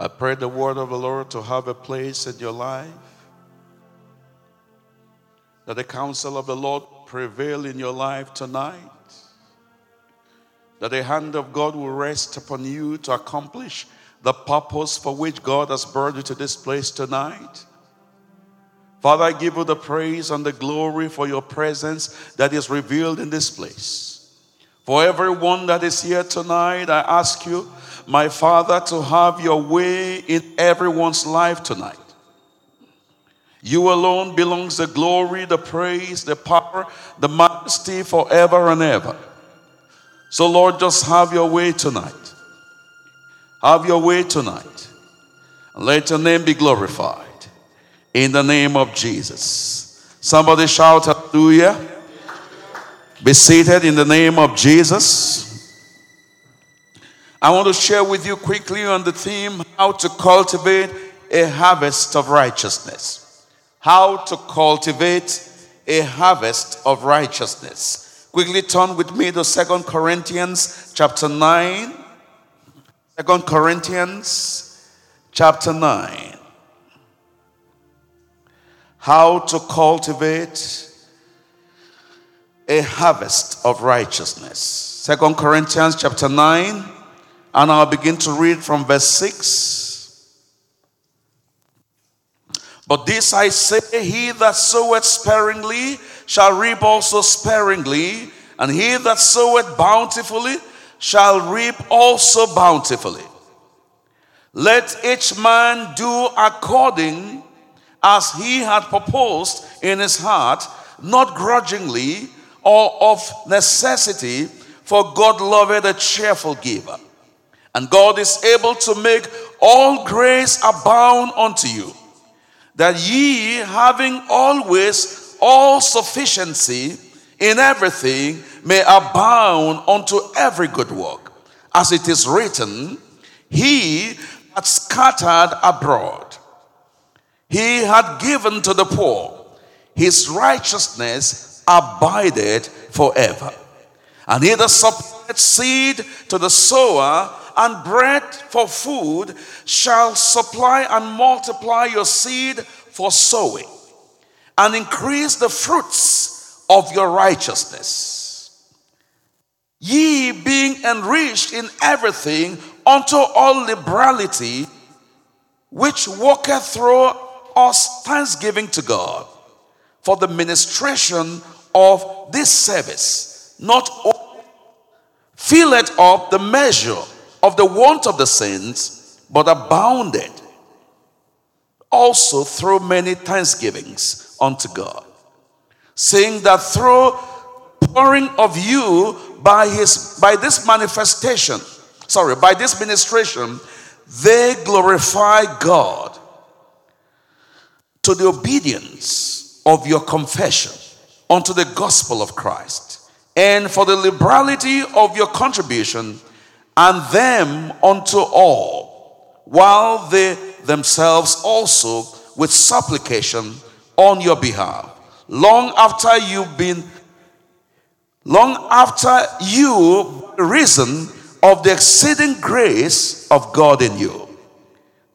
I pray the word of the Lord to have a place in your life. That the counsel of the Lord prevail in your life tonight. That the hand of God will rest upon you to accomplish the purpose for which God has brought you to this place tonight. Father, I give you the praise and the glory for your presence that is revealed in this place. For everyone that is here tonight, I ask you, my Father, to have your way in everyone's life tonight. You alone belongs the glory, the praise, the power, the majesty forever and ever. So, Lord, just have your way tonight. Have your way tonight. And let your name be glorified in the name of Jesus. Somebody shout hallelujah. Be seated in the name of Jesus. I want to share with you quickly on the theme how to cultivate a harvest of righteousness. How to cultivate a harvest of righteousness. Quickly turn with me to Second Corinthians chapter 9. 2 Corinthians chapter 9. How to cultivate a harvest of righteousness. Second Corinthians chapter 9, and I'll begin to read from verse 6. But this I say, he that soweth sparingly shall reap also sparingly, and he that soweth bountifully shall reap also bountifully. Let each man do according as he had proposed in his heart, not grudgingly or of necessity, for God loveth a cheerful giver. And God is able to make all grace abound unto you, that ye, having always all sufficiency in everything, may abound unto every good work. As it is written, He had scattered abroad he had given to the poor. His righteousness abided forever. And he that supplied seed to the sower and bread for food shall supply and multiply your seed for sowing and increase the fruits of your righteousness. Ye being enriched in everything unto all liberality, which worketh through us thanksgiving to God for the ministration of this service, not fill it up the measure of the want of the saints, but abounded. Also through many thanksgivings unto God, saying that through pouring of you by his by this manifestation, sorry, by this ministration, they glorify God to the obedience of your confession unto the gospel of Christ, and for the liberality of your contribution, and them unto all, while they themselves also with supplication on your behalf, long after you've been, long after you risen of the exceeding grace of God in you.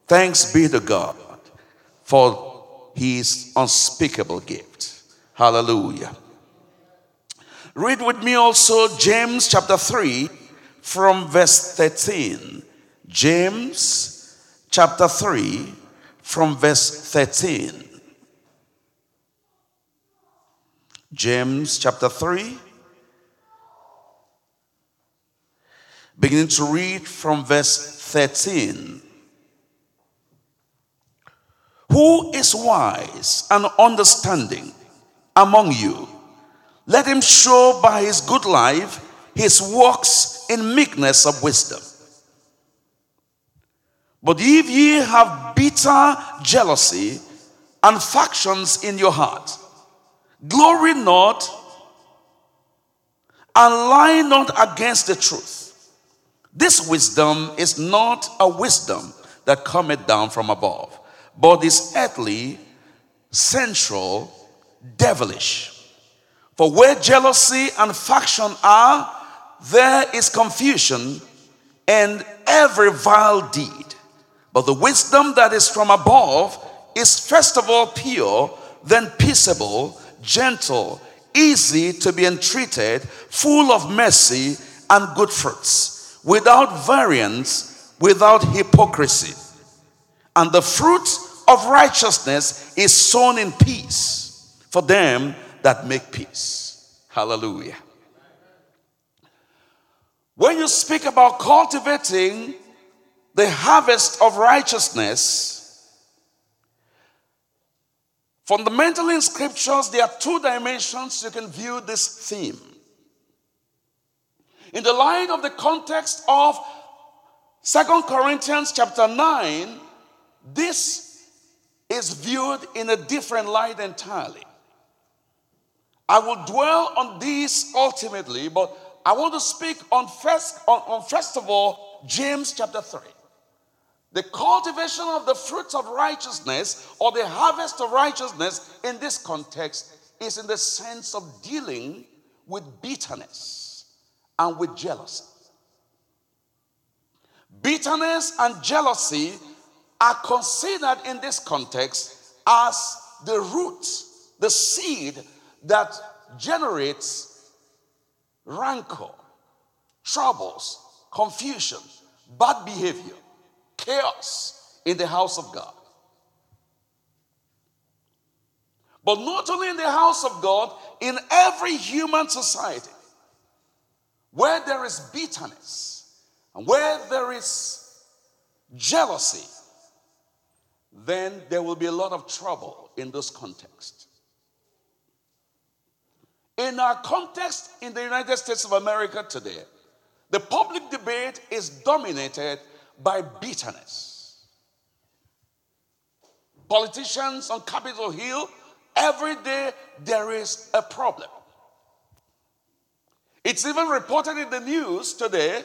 Thanks be to God for his unspeakable gift. Hallelujah. Read with me also James chapter 3 from verse 13. James chapter 3 from verse 13. James chapter 3. Beginning to read from verse 13. Who is wise and understanding among you? Let him show by his good life his works in meekness of wisdom. But if ye have bitter jealousy and factions in your heart, glory not and lie not against the truth. This wisdom is not a wisdom that cometh down from above but is earthly, sensual, devilish. For where jealousy and faction are, there is confusion and every vile deed. But the wisdom that is from above is first of all pure, then peaceable, gentle, easy to be entreated, full of mercy and good fruits, without variance, without hypocrisy. And the fruit of righteousness is sown in peace for them that make peace. Hallelujah. When you speak about cultivating the harvest of righteousness, fundamentally in scriptures, there are two dimensions you can view this theme. In the light of the context of Second Corinthians chapter 9, this is viewed in a different light entirely. I will dwell on this ultimately, but I want to speak on first, on, on first of all, James chapter 3. The cultivation of the fruits of righteousness or the harvest of righteousness in this context is in the sense of dealing with bitterness and with jealousy. Bitterness and jealousy are considered in this context as the root, the seed that generates rancor, troubles, confusion, bad behavior, chaos in the house of God. But not only in the house of God, in every human society, where there is bitterness and where there is jealousy, then there will be a lot of trouble in this context. In our context in the United States of America today, the public debate is dominated by bitterness. Politicians on Capitol Hill, every day there is a problem. It's even reported in the news today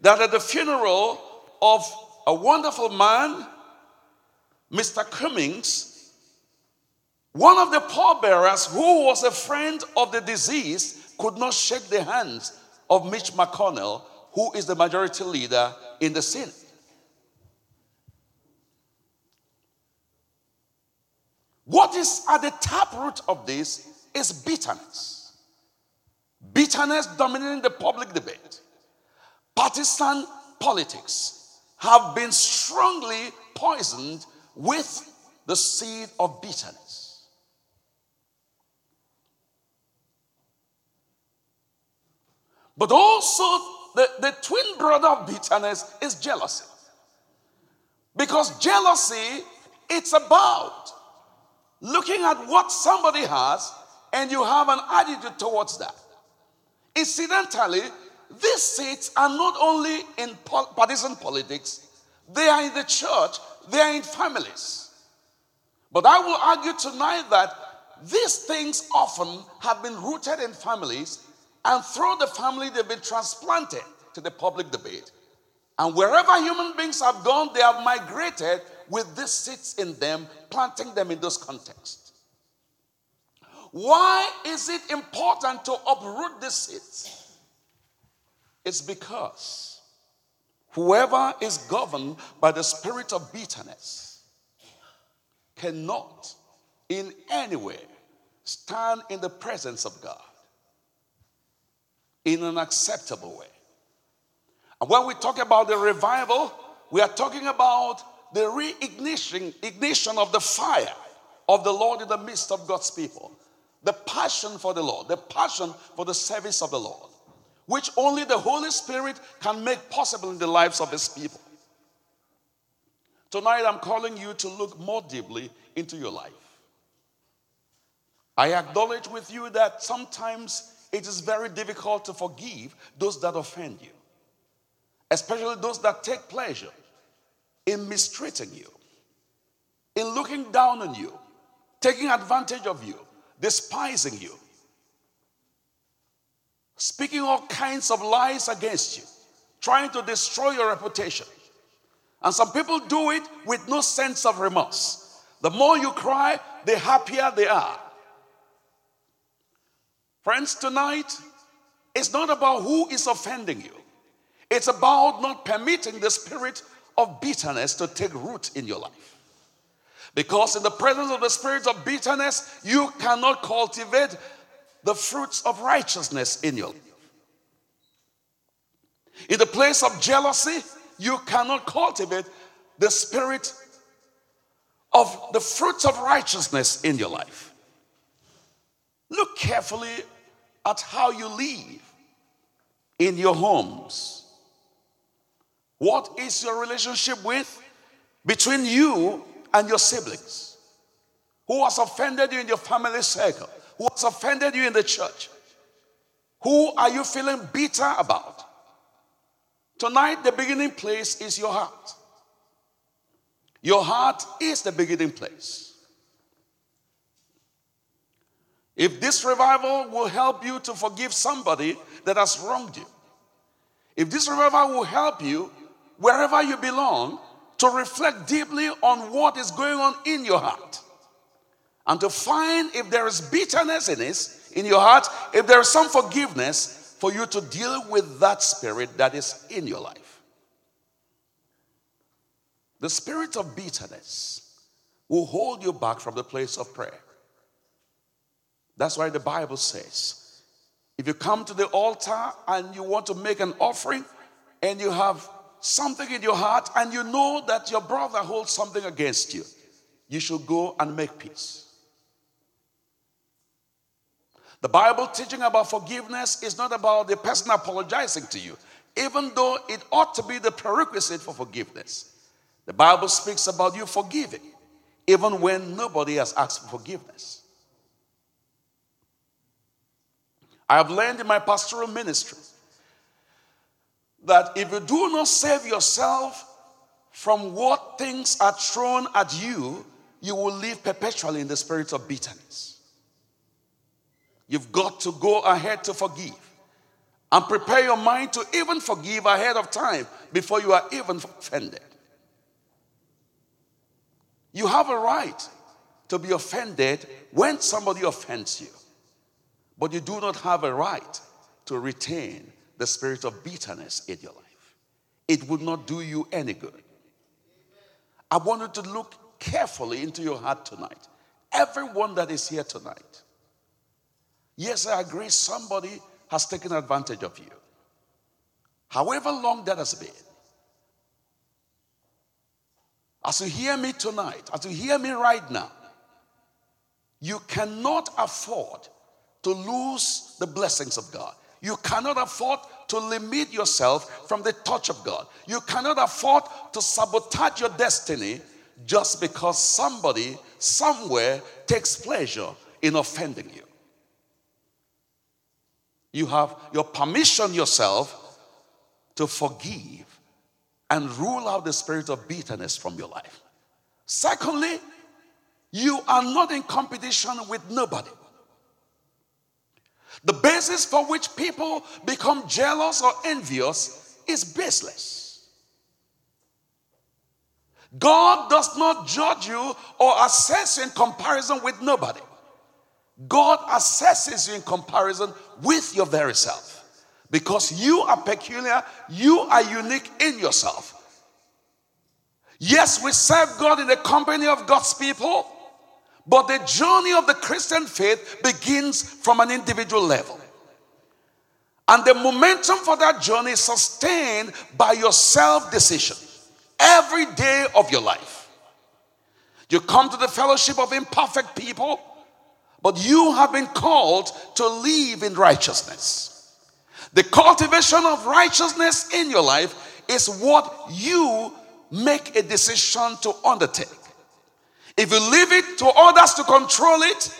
that at the funeral of a wonderful man, Mr. Cummings, one of the pallbearers who was a friend of the deceased could not shake the hands of Mitch McConnell, who is the majority leader in the Senate. What is at the taproot of this is bitterness. Bitterness dominating the public debate. Partisan politics have been strongly poisoned with the seed of bitterness. But also, the, the twin brother of bitterness is jealousy. Because jealousy, it's about looking at what somebody has and you have an attitude towards that. Incidentally, these seats are not only in partisan politics, they are in the church, they are in families. But I will argue tonight that these things often have been rooted in families, and through the family, they've been transplanted to the public debate. And wherever human beings have gone, they have migrated with these seeds in them, planting them in those contexts. Why is it important to uproot these seeds? It's because whoever is governed by the spirit of bitterness cannot in any way stand in the presence of God in an acceptable way. And when we talk about the revival, we are talking about the reignition ignition of the fire of the Lord in the midst of God's people. The passion for the Lord, the passion for the service of the Lord, which only the Holy Spirit can make possible in the lives of His people. Tonight, I'm calling you to look more deeply into your life. I acknowledge with you that sometimes it is very difficult to forgive those that offend you, especially those that take pleasure in mistreating you, in looking down on you, taking advantage of you, despising you, speaking all kinds of lies against you, trying to destroy your reputation. And some people do it with no sense of remorse. The more you cry, the happier they are. Friends, tonight, it's not about who is offending you. It's about not permitting the spirit of bitterness to take root in your life. Because in the presence of the spirit of bitterness, you cannot cultivate the fruits of righteousness in your life. In the place of jealousy, you cannot cultivate the spirit of the fruits of righteousness in your life. Look carefully at how you live in your homes. What is your relationship with between you and your siblings? Who has offended you in your family circle? Who has offended you in the church? Who are you feeling bitter about? Tonight, the beginning place is your heart. Your heart is the beginning place. If this revival will help you to forgive somebody that has wronged you, if this revival will help you wherever you belong to reflect deeply on what is going on in your heart and to find if there is bitterness in it in your heart, if there is some forgiveness for you to deal with that spirit that is in your life. The spirit of bitterness will hold you back from the place of prayer. That's why the Bible says if you come to the altar and you want to make an offering and you have something in your heart and you know that your brother holds something against you, you should go and make peace. The Bible teaching about forgiveness is not about the person apologizing to you, even though it ought to be the prerequisite for forgiveness. The Bible speaks about you forgiving, even when nobody has asked for forgiveness. I have learned in my pastoral ministry that if you do not save yourself from what things are thrown at you, you will live perpetually in the spirit of bitterness. You've got to go ahead to forgive and prepare your mind to even forgive ahead of time before you are even offended. You have a right to be offended when somebody offends you, but you do not have a right to retain the spirit of bitterness in your life. It would not do you any good. I want you to look carefully into your heart tonight. Everyone that is here tonight. Yes, I agree, somebody has taken advantage of you. However long that has been, as you hear me tonight, as you hear me right now, you cannot afford to lose the blessings of God. You cannot afford to limit yourself from the touch of God. You cannot afford to sabotage your destiny just because somebody somewhere takes pleasure in offending you. You have your permission yourself to forgive and rule out the spirit of bitterness from your life. Secondly, you are not in competition with nobody. The basis for which people become jealous or envious is baseless. God does not judge you or assess you in comparison with nobody. God assesses you in comparison with your very self. Because you are peculiar, you are unique in yourself. Yes, we serve God in the company of God's people, but the journey of the Christian faith begins from an individual level. And the momentum for that journey is sustained by your self decision every day of your life. You come to the fellowship of imperfect people, but you have been called to live in righteousness. The cultivation of righteousness in your life is what you make a decision to undertake. If you leave it to others to control it,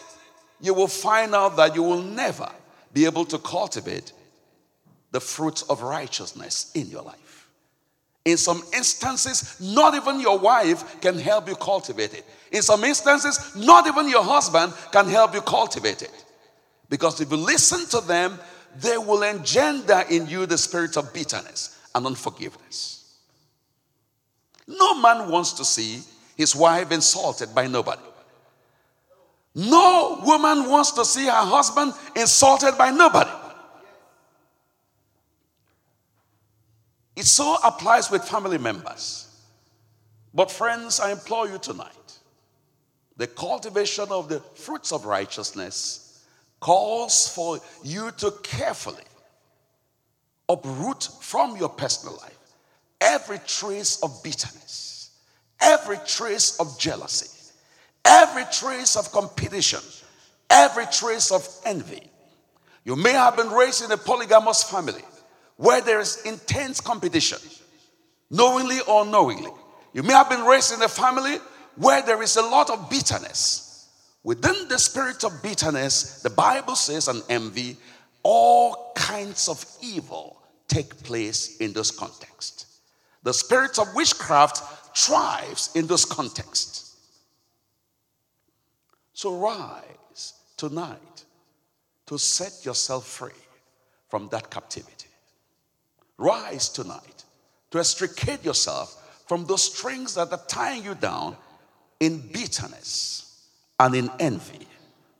you will find out that you will never be able to cultivate the fruits of righteousness in your life. In some instances, not even your wife can help you cultivate it. In some instances, not even your husband can help you cultivate it. Because if you listen to them, they will engender in you the spirit of bitterness and unforgiveness. No man wants to see his wife insulted by nobody. No woman wants to see her husband insulted by nobody. It so applies with family members. But, friends, I implore you tonight the cultivation of the fruits of righteousness calls for you to carefully uproot from your personal life every trace of bitterness, every trace of jealousy, every trace of competition, every trace of envy. You may have been raised in a polygamous family where there is intense competition, knowingly or unknowingly. You may have been raised in a family where there is a lot of bitterness. Within the spirit of bitterness, the Bible says, and envy, all kinds of evil take place in this context. The spirit of witchcraft thrives in this context. So rise tonight to set yourself free from that captivity. Rise tonight to extricate yourself from those strings that are tying you down in bitterness and in envy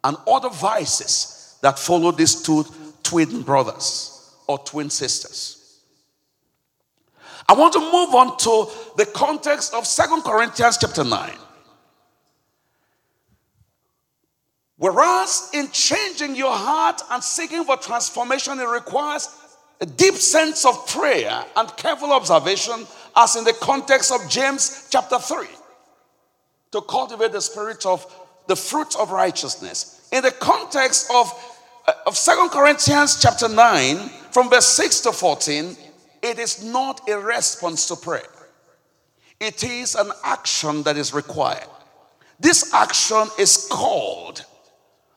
and other vices that follow these two twin brothers or twin sisters. I want to move on to the context of Second Corinthians chapter 9. Whereas in changing your heart and seeking for transformation, it requires a deep sense of prayer and careful observation, as in the context of James chapter 3 to cultivate the spirit of the fruit of righteousness. In the context of, uh, of Second Corinthians chapter 9, from verse 6 to 14, it is not a response to prayer. It is an action that is required. This action is called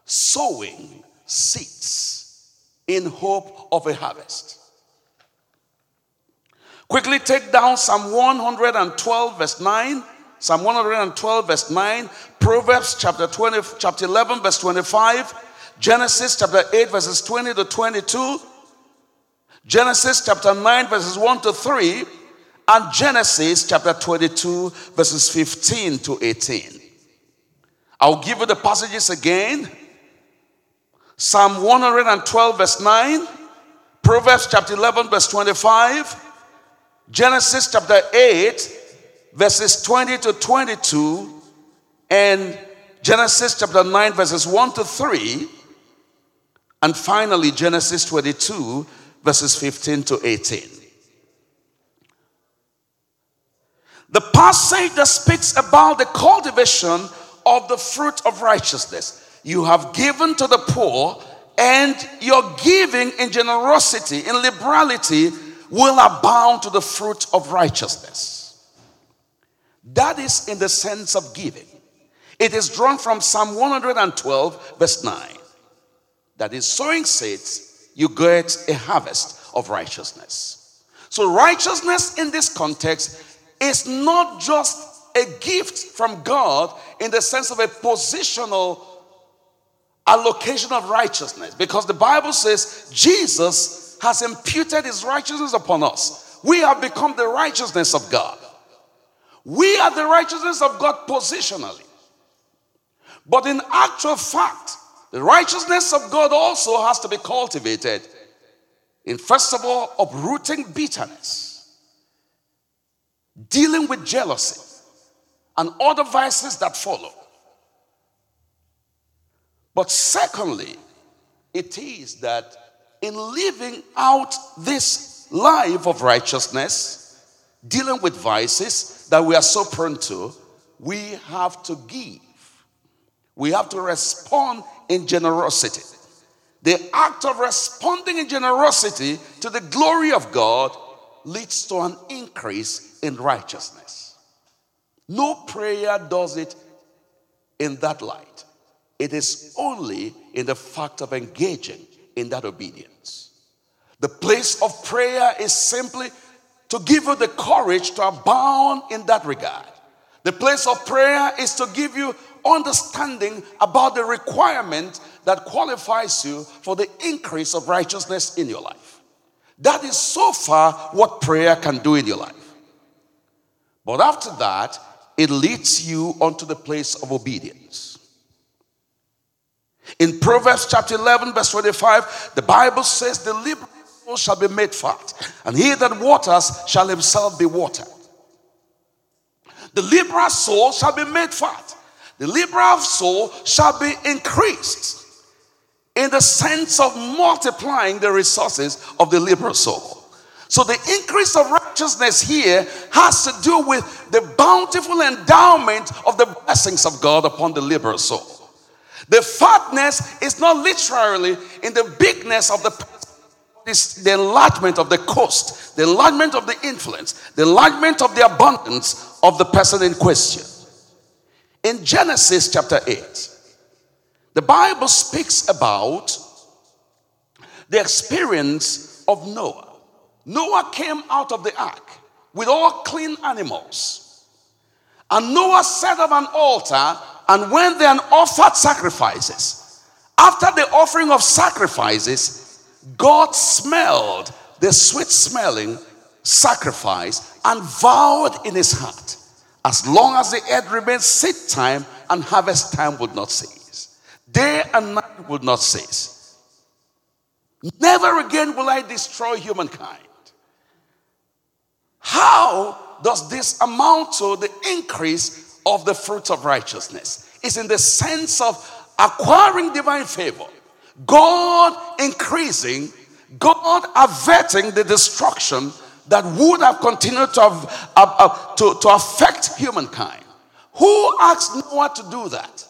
sowing seeds in hope of a harvest. Quickly take down Psalm 112, verse 9 Psalm 112, verse 9, Proverbs chapter 20, chapter 11, verse 25, Genesis chapter 8, verses 20 to 22, Genesis chapter 9, verses 1 to 3, and Genesis chapter 22, verses 15 to 18. I'll give you the passages again. Psalm 112, verse 9, Proverbs chapter 11, verse 25, Genesis chapter 8, verses 20 to 22, and Genesis chapter 9, verses 1 to 3, and finally Genesis 22, verses 15 to 18. The passage that speaks about the cultivation of the fruit of righteousness. You have given to the poor, and your giving in generosity, in liberality, will abound to the fruit of righteousness. That is in the sense of giving. It is drawn from Psalm 112, verse 9. That is, sowing seeds, you get a harvest of righteousness. So, righteousness in this context is not just a gift from God in the sense of a positional allocation of righteousness, because the Bible says Jesus has imputed his righteousness upon us. We have become the righteousness of God. We are the righteousness of God positionally. But in actual fact, the righteousness of God also has to be cultivated in, first of all, uprooting bitterness, dealing with jealousy, and other vices that follow. But secondly, it is that in living out this life of righteousness, dealing with vices that we are so prone to, we have to give. We have to respond in generosity. The act of responding in generosity to the glory of God leads to an increase in righteousness. No prayer does it in that light. It is only in the fact of engaging in that obedience. The place of prayer is simply to give you the courage to abound in that regard. The place of prayer is to give you understanding about the requirement that qualifies you for the increase of righteousness in your life. That is so far what prayer can do in your life. But after that, it leads you onto the place of obedience. In Proverbs chapter 11, verse 25, the Bible says, The liberal soul shall be made fat, and he that waters shall himself be watered. The liberal soul shall be made fat. The liberal soul shall be increased in the sense of multiplying the resources of the liberal soul. So the increase of righteousness here has to do with the bountiful endowment of the blessings of God upon the liberal soul. The fatness is not literally in the bigness of the the enlargement of the cost, the enlargement of the influence, the enlargement of the abundance of the person in question. In Genesis chapter 8, the Bible speaks about the experience of Noah. Noah came out of the ark with all clean animals. And Noah set up an altar and went there and offered sacrifices. After the offering of sacrifices, God smelled the sweet smelling sacrifice and vowed in his heart, as long as the earth remains seed time and harvest time would not cease. Day and night would not cease. Never again will I destroy humankind. How does this amount to the increase of the fruits of righteousness? It's in the sense of acquiring divine favor, God increasing, God averting the destruction that would have continued to, have, uh, uh, to, to affect humankind. Who asked Noah to do that?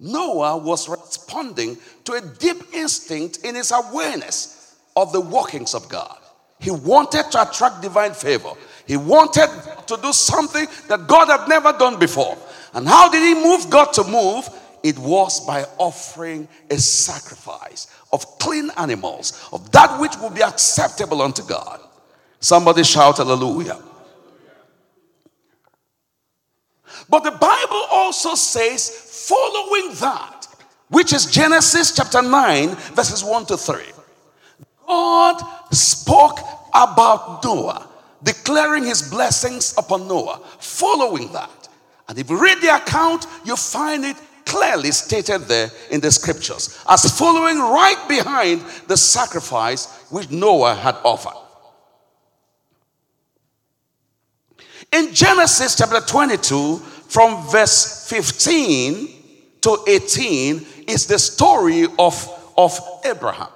Noah was responding to a deep instinct in his awareness of the workings of God. He wanted to attract divine favor. He wanted to do something that God had never done before. And how did he move God to move? It was by offering a sacrifice of clean animals, of that which would be acceptable unto God. Somebody shout hallelujah. But the Bible also says, following that, which is Genesis chapter 9, verses 1 to 3. God spoke about Noah, declaring his blessings upon Noah. Following that, and if you read the account, you find it clearly stated there in the scriptures as following right behind the sacrifice which Noah had offered. In Genesis chapter 22, from verse 15 to 18, is the story of, of Abraham.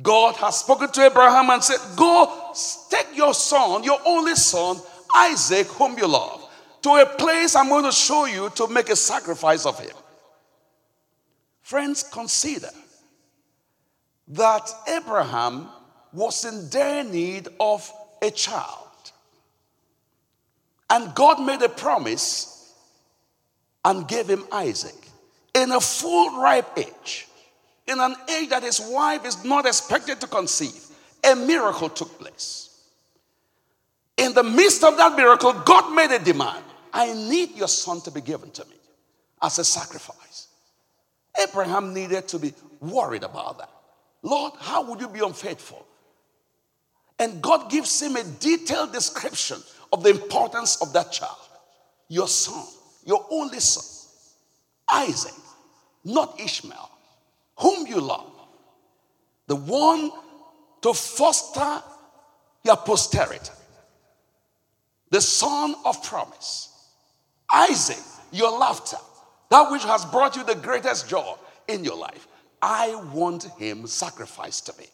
God has spoken to Abraham and said, Go take your son, your only son, Isaac, whom you love, to a place I'm going to show you to make a sacrifice of him. Friends, consider that Abraham was in dire need of a child. And God made a promise and gave him Isaac in a full ripe age in an age that his wife is not expected to conceive, a miracle took place. In the midst of that miracle, God made a demand I need your son to be given to me as a sacrifice. Abraham needed to be worried about that. Lord, how would you be unfaithful? And God gives him a detailed description of the importance of that child. Your son, your only son, Isaac, not Ishmael whom you love, the one to foster your posterity, the son of promise, Isaac, your laughter, that which has brought you the greatest joy in your life. I want him sacrificed to me.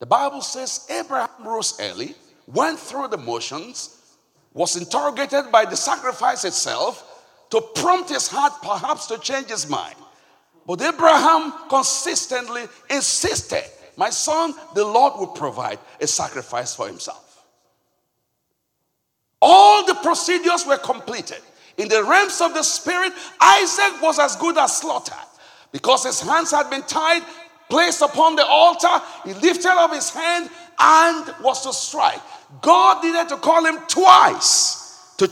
The Bible says Abraham rose early, went through the motions, was interrogated by the sacrifice itself to prompt his heart perhaps to change his mind. But Abraham consistently insisted, My son, the Lord will provide a sacrifice for himself. All the procedures were completed. In the realms of the spirit, Isaac was as good as slaughtered because his hands had been tied, placed upon the altar. He lifted up his hand and was to strike. God needed to call him twice to.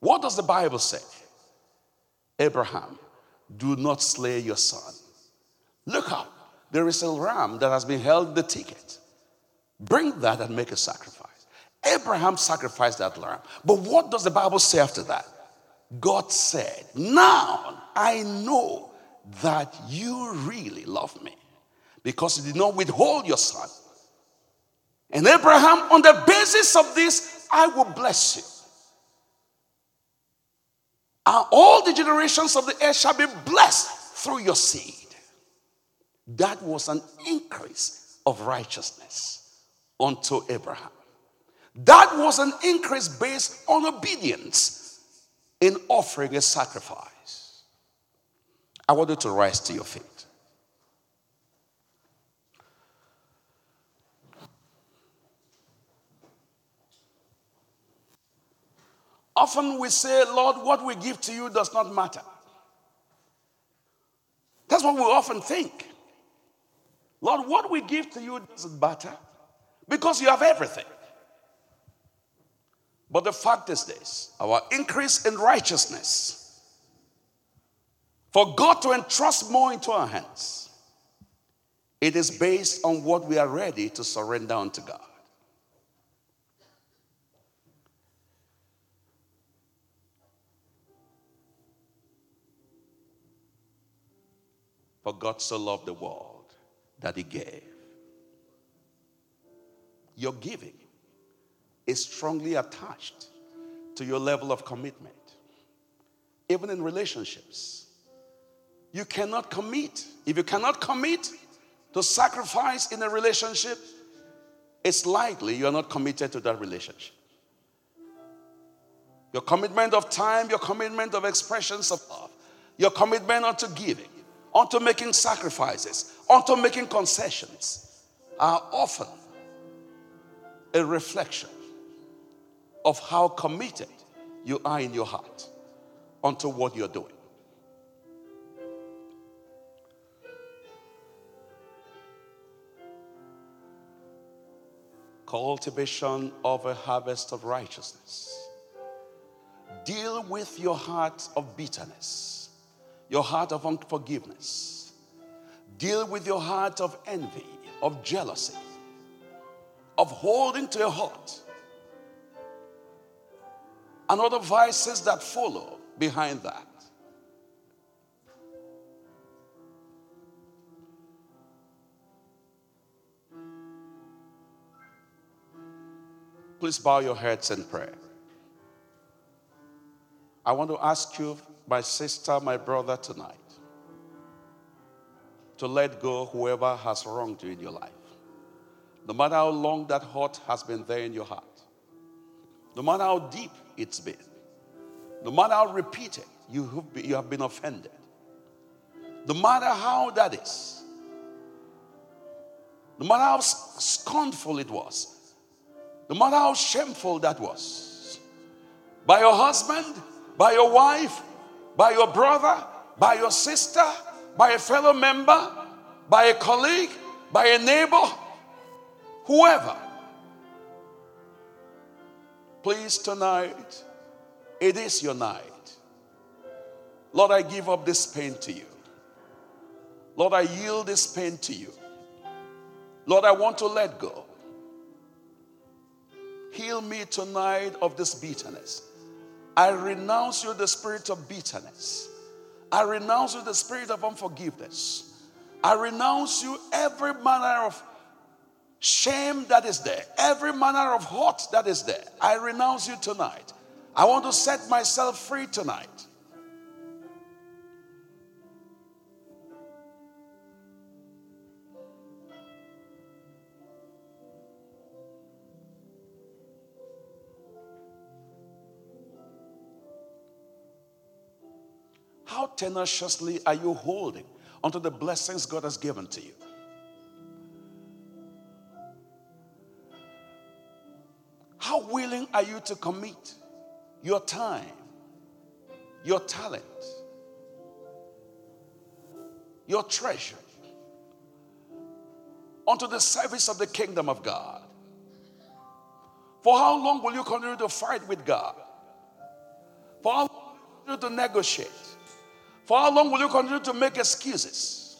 What does the Bible say? Abraham, do not slay your son. Look up. There is a ram that has been held the ticket. Bring that and make a sacrifice. Abraham sacrificed that lamb. But what does the Bible say after that? God said, Now I know that you really love me because he did not withhold your son. And Abraham, on the basis of this, I will bless you. And all the generations of the earth shall be blessed through your seed. That was an increase of righteousness unto Abraham. That was an increase based on obedience in offering a sacrifice. I want you to rise to your feet. Often we say, Lord, what we give to you does not matter. That's what we often think. Lord, what we give to you doesn't matter because you have everything. But the fact is this our increase in righteousness, for God to entrust more into our hands, it is based on what we are ready to surrender unto God. For God so loved the world that he gave. Your giving is strongly attached to your level of commitment. Even in relationships, you cannot commit. If you cannot commit to sacrifice in a relationship, it's likely you're not committed to that relationship. Your commitment of time, your commitment of expressions of love, your commitment unto giving, unto making sacrifices, unto making concessions are often a reflection of how committed you are in your heart unto what you're doing. Cultivation of a harvest of righteousness. Deal with your heart of bitterness, your heart of unforgiveness. Deal with your heart of envy, of jealousy, of holding to your heart and other vices that follow behind that. Please bow your heads in prayer. I want to ask you, my sister, my brother, tonight, to let go whoever has wronged you in your life. No matter how long that hurt has been there in your heart, no matter how deep it's been. No matter how repeated you have been, you have been offended, no matter how that is, no matter how scornful it was, no matter how shameful that was, by your husband, by your wife, by your brother, by your sister, by a fellow member, by a colleague, by a neighbor, whoever Please, tonight, it is your night. Lord, I give up this pain to you. Lord, I yield this pain to you. Lord, I want to let go. Heal me tonight of this bitterness. I renounce you the spirit of bitterness. I renounce you the spirit of unforgiveness. I renounce you every manner of shame that is there, every manner of hurt that is there, I renounce you tonight. I want to set myself free tonight. Tenaciously are you holding onto the blessings God has given to you? How willing are you to commit your time, your talent, your treasure onto the service of the kingdom of God? For how long will you continue to fight with God? For how long will you continue to negotiate? For how long will you continue to make excuses?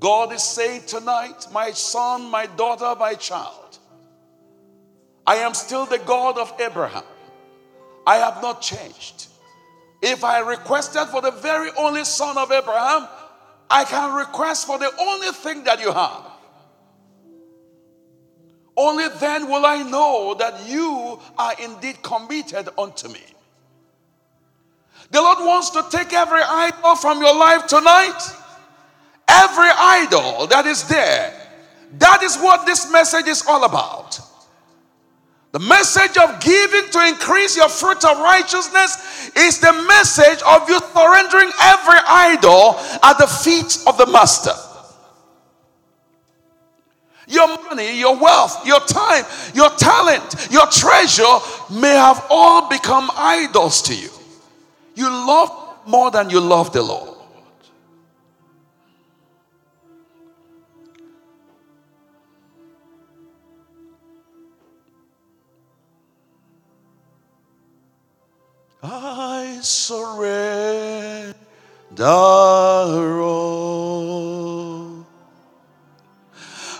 God is saying tonight, my son, my daughter, my child, I am still the God of Abraham. I have not changed. If I requested for the very only son of Abraham, I can request for the only thing that you have. only then will I know that you are indeed committed unto me. The Lord wants to take every idol from your life tonight. Every idol that is there. That is what this message is all about. The message of giving to increase your fruit of righteousness is the message of you surrendering every idol at the feet of the Master. Your money, your wealth, your time, your talent, your treasure may have all become idols to you. You love more than you love the Lord. I surrender all.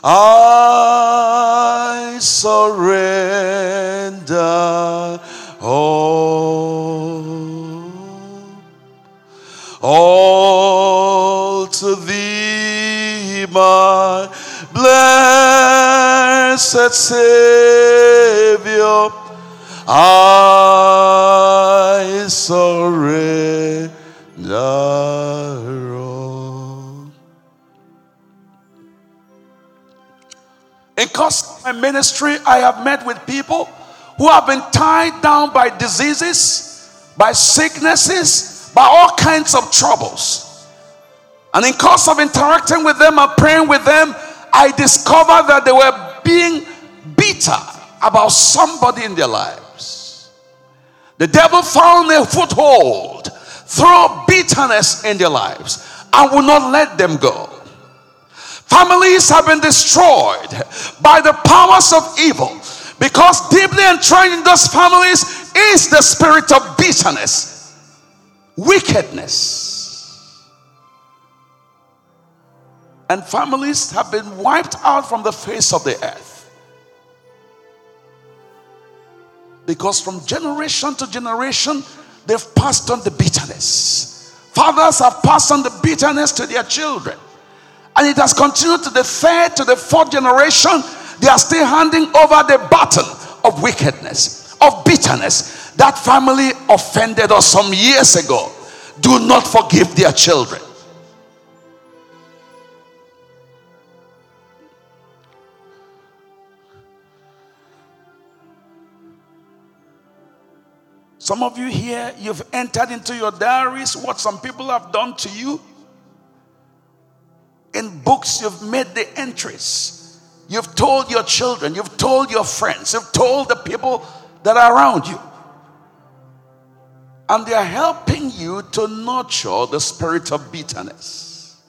I surrender all. All to thee, my blessed Savior. I surrender. In course of my ministry, I have met with people who have been tied down by diseases, by sicknesses, by all kinds of troubles. And in course of interacting with them and praying with them, I discovered that they were being bitter about somebody in their lives. The devil found a foothold through bitterness in their lives and will not let them go. Families have been destroyed by the powers of evil because deeply entrenched in those families is the spirit of bitterness, wickedness. And families have been wiped out from the face of the earth. Because from generation to generation, they've passed on the bitterness. Fathers have passed on the bitterness to their children. And it has continued to the third, to the fourth generation. They are still handing over the baton of wickedness, of bitterness. That family offended us some years ago. Do not forgive their children. Some of you here, you've entered into your diaries what some people have done to you. In books, you've made the entries. You've told your children, you've told your friends, you've told the people that are around you. And they are helping you to nurture the spirit of bitterness.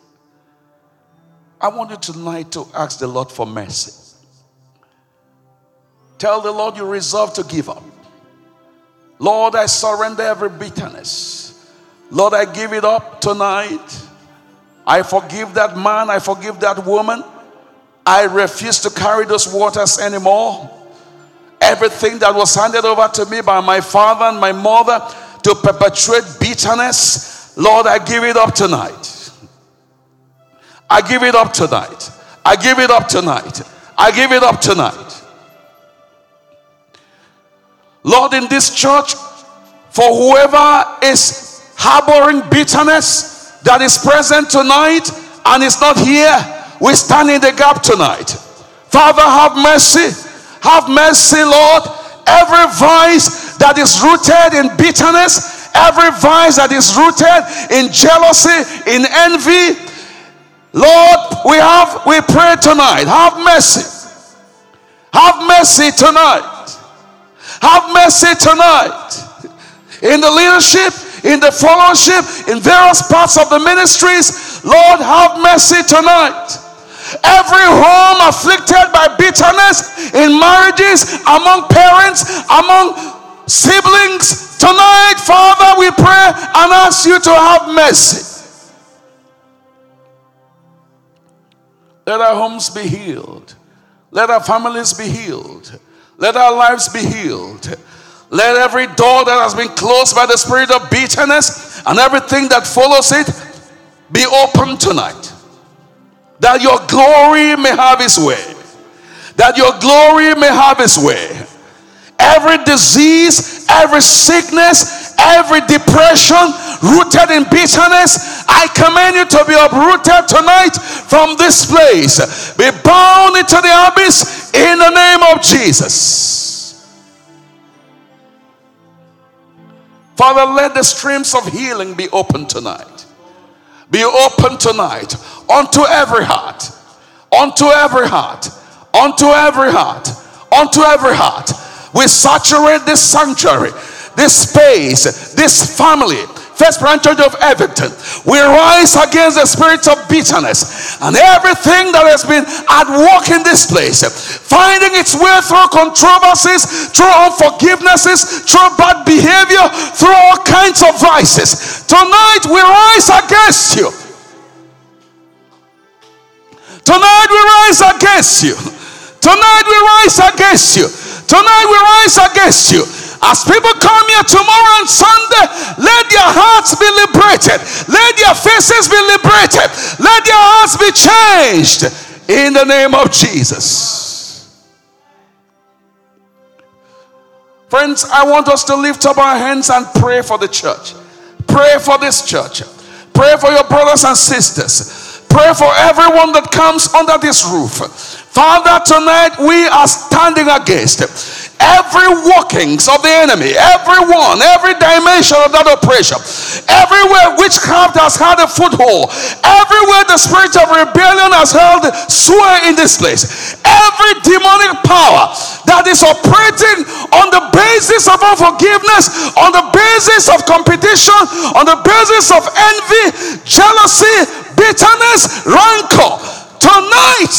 I want you tonight to ask the Lord for mercy. Tell the Lord you resolve to give up. Lord, I surrender every bitterness. Lord, I give it up tonight. I forgive that man. I forgive that woman. I refuse to carry those waters anymore. Everything that was handed over to me by my father and my mother to perpetuate bitterness, Lord, I give it up tonight. I give it up tonight. I give it up tonight. I give it up tonight. Lord, in this church, for whoever is harboring bitterness that is present tonight and is not here, we stand in the gap tonight. Father, have mercy. Have mercy, Lord. Every vice that is rooted in bitterness, every vice that is rooted in jealousy, in envy, Lord, we have we pray tonight. Have mercy. Have mercy tonight. Have mercy tonight. In the leadership, in the fellowship, in various parts of the ministries, Lord, have mercy tonight. Every home afflicted by bitterness in marriages, among parents, among siblings, tonight, Father, we pray and ask you to have mercy. Let our homes be healed. Let our families be healed. Let our lives be healed. Let every door that has been closed by the spirit of bitterness and everything that follows it be opened tonight. That your glory may have its way. that your glory may have its way. Every disease, every sickness, every depression rooted in bitterness, I command you to be uprooted tonight from this place. Be bound into the abyss in the name of Jesus. Father, let the streams of healing be open tonight. Be open tonight unto every heart, unto every heart, unto every heart, unto every heart. We saturate this sanctuary, this space, this family First Branch Church of Everton, we rise against the spirits of bitterness and everything that has been at work in this place, finding its way through controversies, through unforgivenesses, through bad behavior, through all kinds of vices. Tonight we rise against you. Tonight we rise against you. Tonight we rise against you. Tonight we rise against you. As people come here tomorrow and Sunday, let their hearts be liberated. Let their faces be liberated. Let their hearts be changed in the name of Jesus. Friends, I want us to lift up our hands and pray for the church. Pray for this church. Pray for your brothers and sisters. Pray for everyone that comes under this roof. Father, tonight we are standing against every workings of the enemy, everyone, every dimension of that oppression, everywhere witchcraft has had a foothold, everywhere the spirit of rebellion has held sway in this place, every demonic power that is operating on the basis of unforgiveness, on the basis of competition, on the basis of envy, jealousy, bitterness, rancor. Tonight,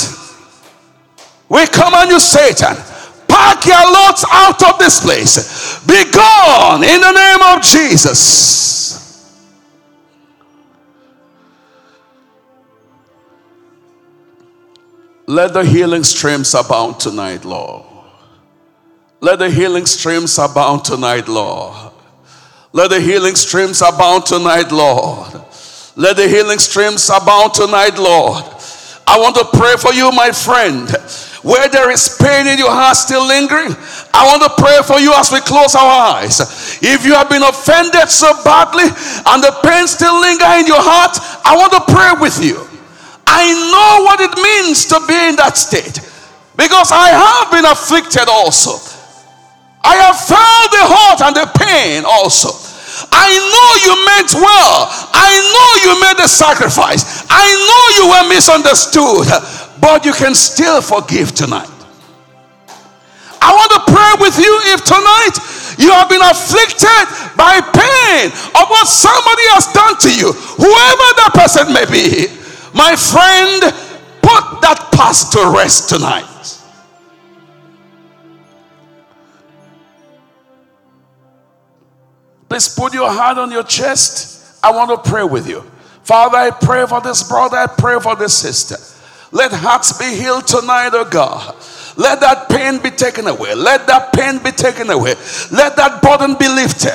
we command you, Satan Pack your lots out of this place. Be gone in the name of Jesus. Let the healing streams abound tonight, Lord. Let the healing streams abound tonight, Lord. Let the healing streams abound tonight, Lord. Let the healing streams abound tonight, Lord. I want to pray for you, my friend. Where there is pain in your heart still lingering, I want to pray for you as we close our eyes. If you have been offended so badly and the pain still linger in your heart, I want to pray with you. I know what it means to be in that state because I have been afflicted also. I have felt the hurt and the pain also. I know you meant well. I know you made the sacrifice. I know you were misunderstood but you can still forgive tonight. I want to pray with you if tonight you have been afflicted by pain of what somebody has done to you, whoever that person may be. My friend, put that past to rest tonight. Please put your hand on your chest. I want to pray with you. Father, I pray for this brother, I pray for this sister. Let hearts be healed tonight, oh God. Let that pain be taken away. Let that pain be taken away. Let that burden be lifted.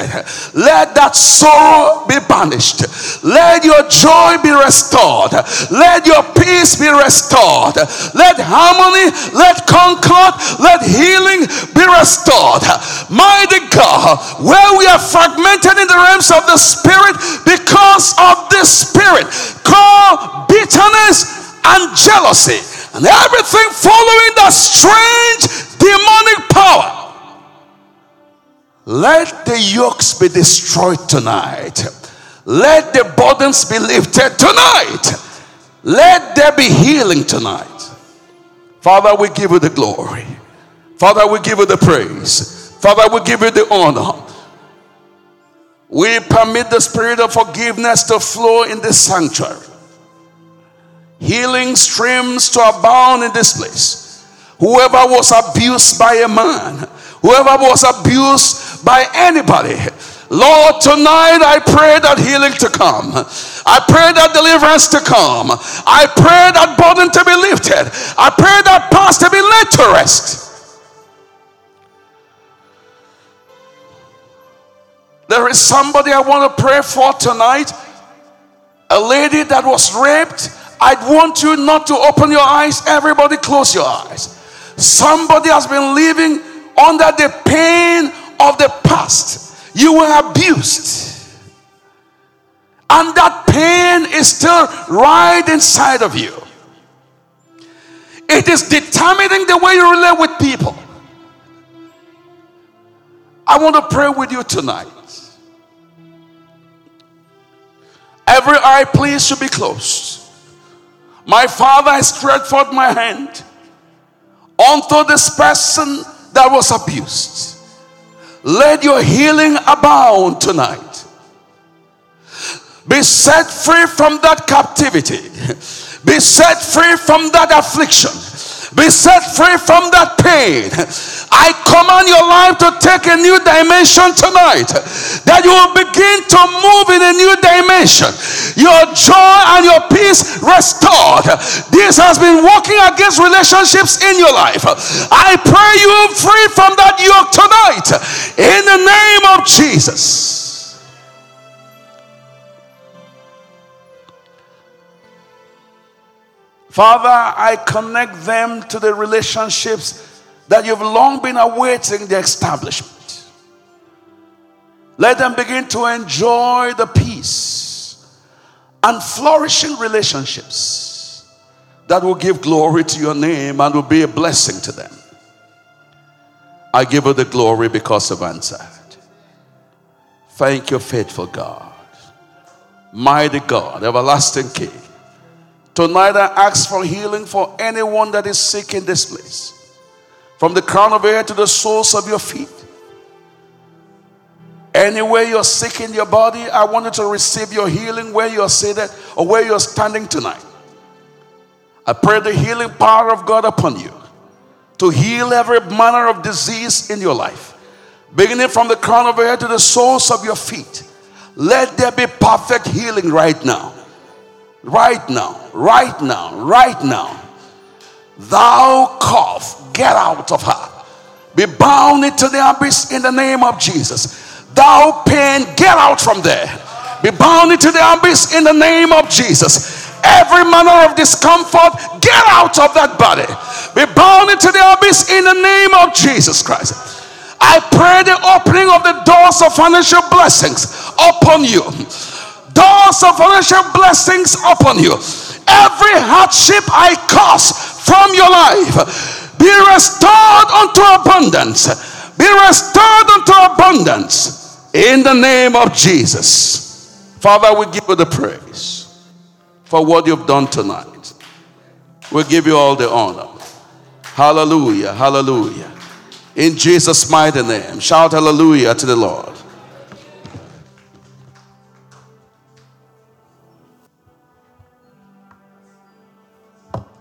Let that sorrow be banished. Let your joy be restored. Let your peace be restored. Let harmony, let concord, let healing be restored. Mighty God, where we are fragmented in the realms of the spirit because of this spirit called bitterness and jealousy and everything following that strange demonic power. Let the yokes be destroyed tonight. Let the burdens be lifted tonight. Let there be healing tonight. Father, we give you the glory. Father, we give you the praise. Father, we give you the honor. We permit the spirit of forgiveness to flow in this sanctuary healing streams to abound in this place. Whoever was abused by a man, whoever was abused by anybody, Lord, tonight I pray that healing to come. I pray that deliverance to come. I pray that burden to be lifted. I pray that past to be laid to rest. There is somebody I want to pray for tonight. A lady that was raped I want you not to open your eyes. Everybody, close your eyes. Somebody has been living under the pain of the past. You were abused. And that pain is still right inside of you. It is determining the way you relate with people. I want to pray with you tonight. Every eye, please, should be closed. My Father, I stretch forth my hand unto this person that was abused. Let your healing abound tonight. Be set free from that captivity. Be set free from that affliction. Be set free from that pain. I command your life to take a new dimension tonight. That you will begin to move in a new dimension. Your joy and your peace restored. This has been working against relationships in your life. I pray you free from that yoke tonight. In the name of Jesus. Father, I connect them to the relationships that you've long been awaiting the establishment. Let them begin to enjoy the peace and flourishing relationships that will give glory to your name and will be a blessing to them. I give you the glory because of answered. Thank you, faithful God, mighty God, everlasting King. Tonight I ask for healing for anyone that is sick in this place. From the crown of your head to the soles of your feet. Anywhere you're sick in your body, I want you to receive your healing where you're seated or where you're standing tonight. I pray the healing power of God upon you to heal every manner of disease in your life. Beginning from the crown of your head to the soles of your feet. Let there be perfect healing right now. Right now, right now, right now. Thou cough, get out of her. Be bound into the abyss in the name of Jesus. Thou pain, get out from there. Be bound into the abyss in the name of Jesus. Every manner of discomfort, get out of that body. Be bound into the abyss in the name of Jesus Christ. I pray the opening of the doors of financial blessings upon you doors of financial blessings upon you. Every hardship I cause from your life be restored unto abundance. Be restored unto abundance in the name of Jesus. Father, we give you the praise for what you've done tonight. We give you all the honor. Hallelujah, hallelujah. In Jesus' mighty name, shout hallelujah to the Lord.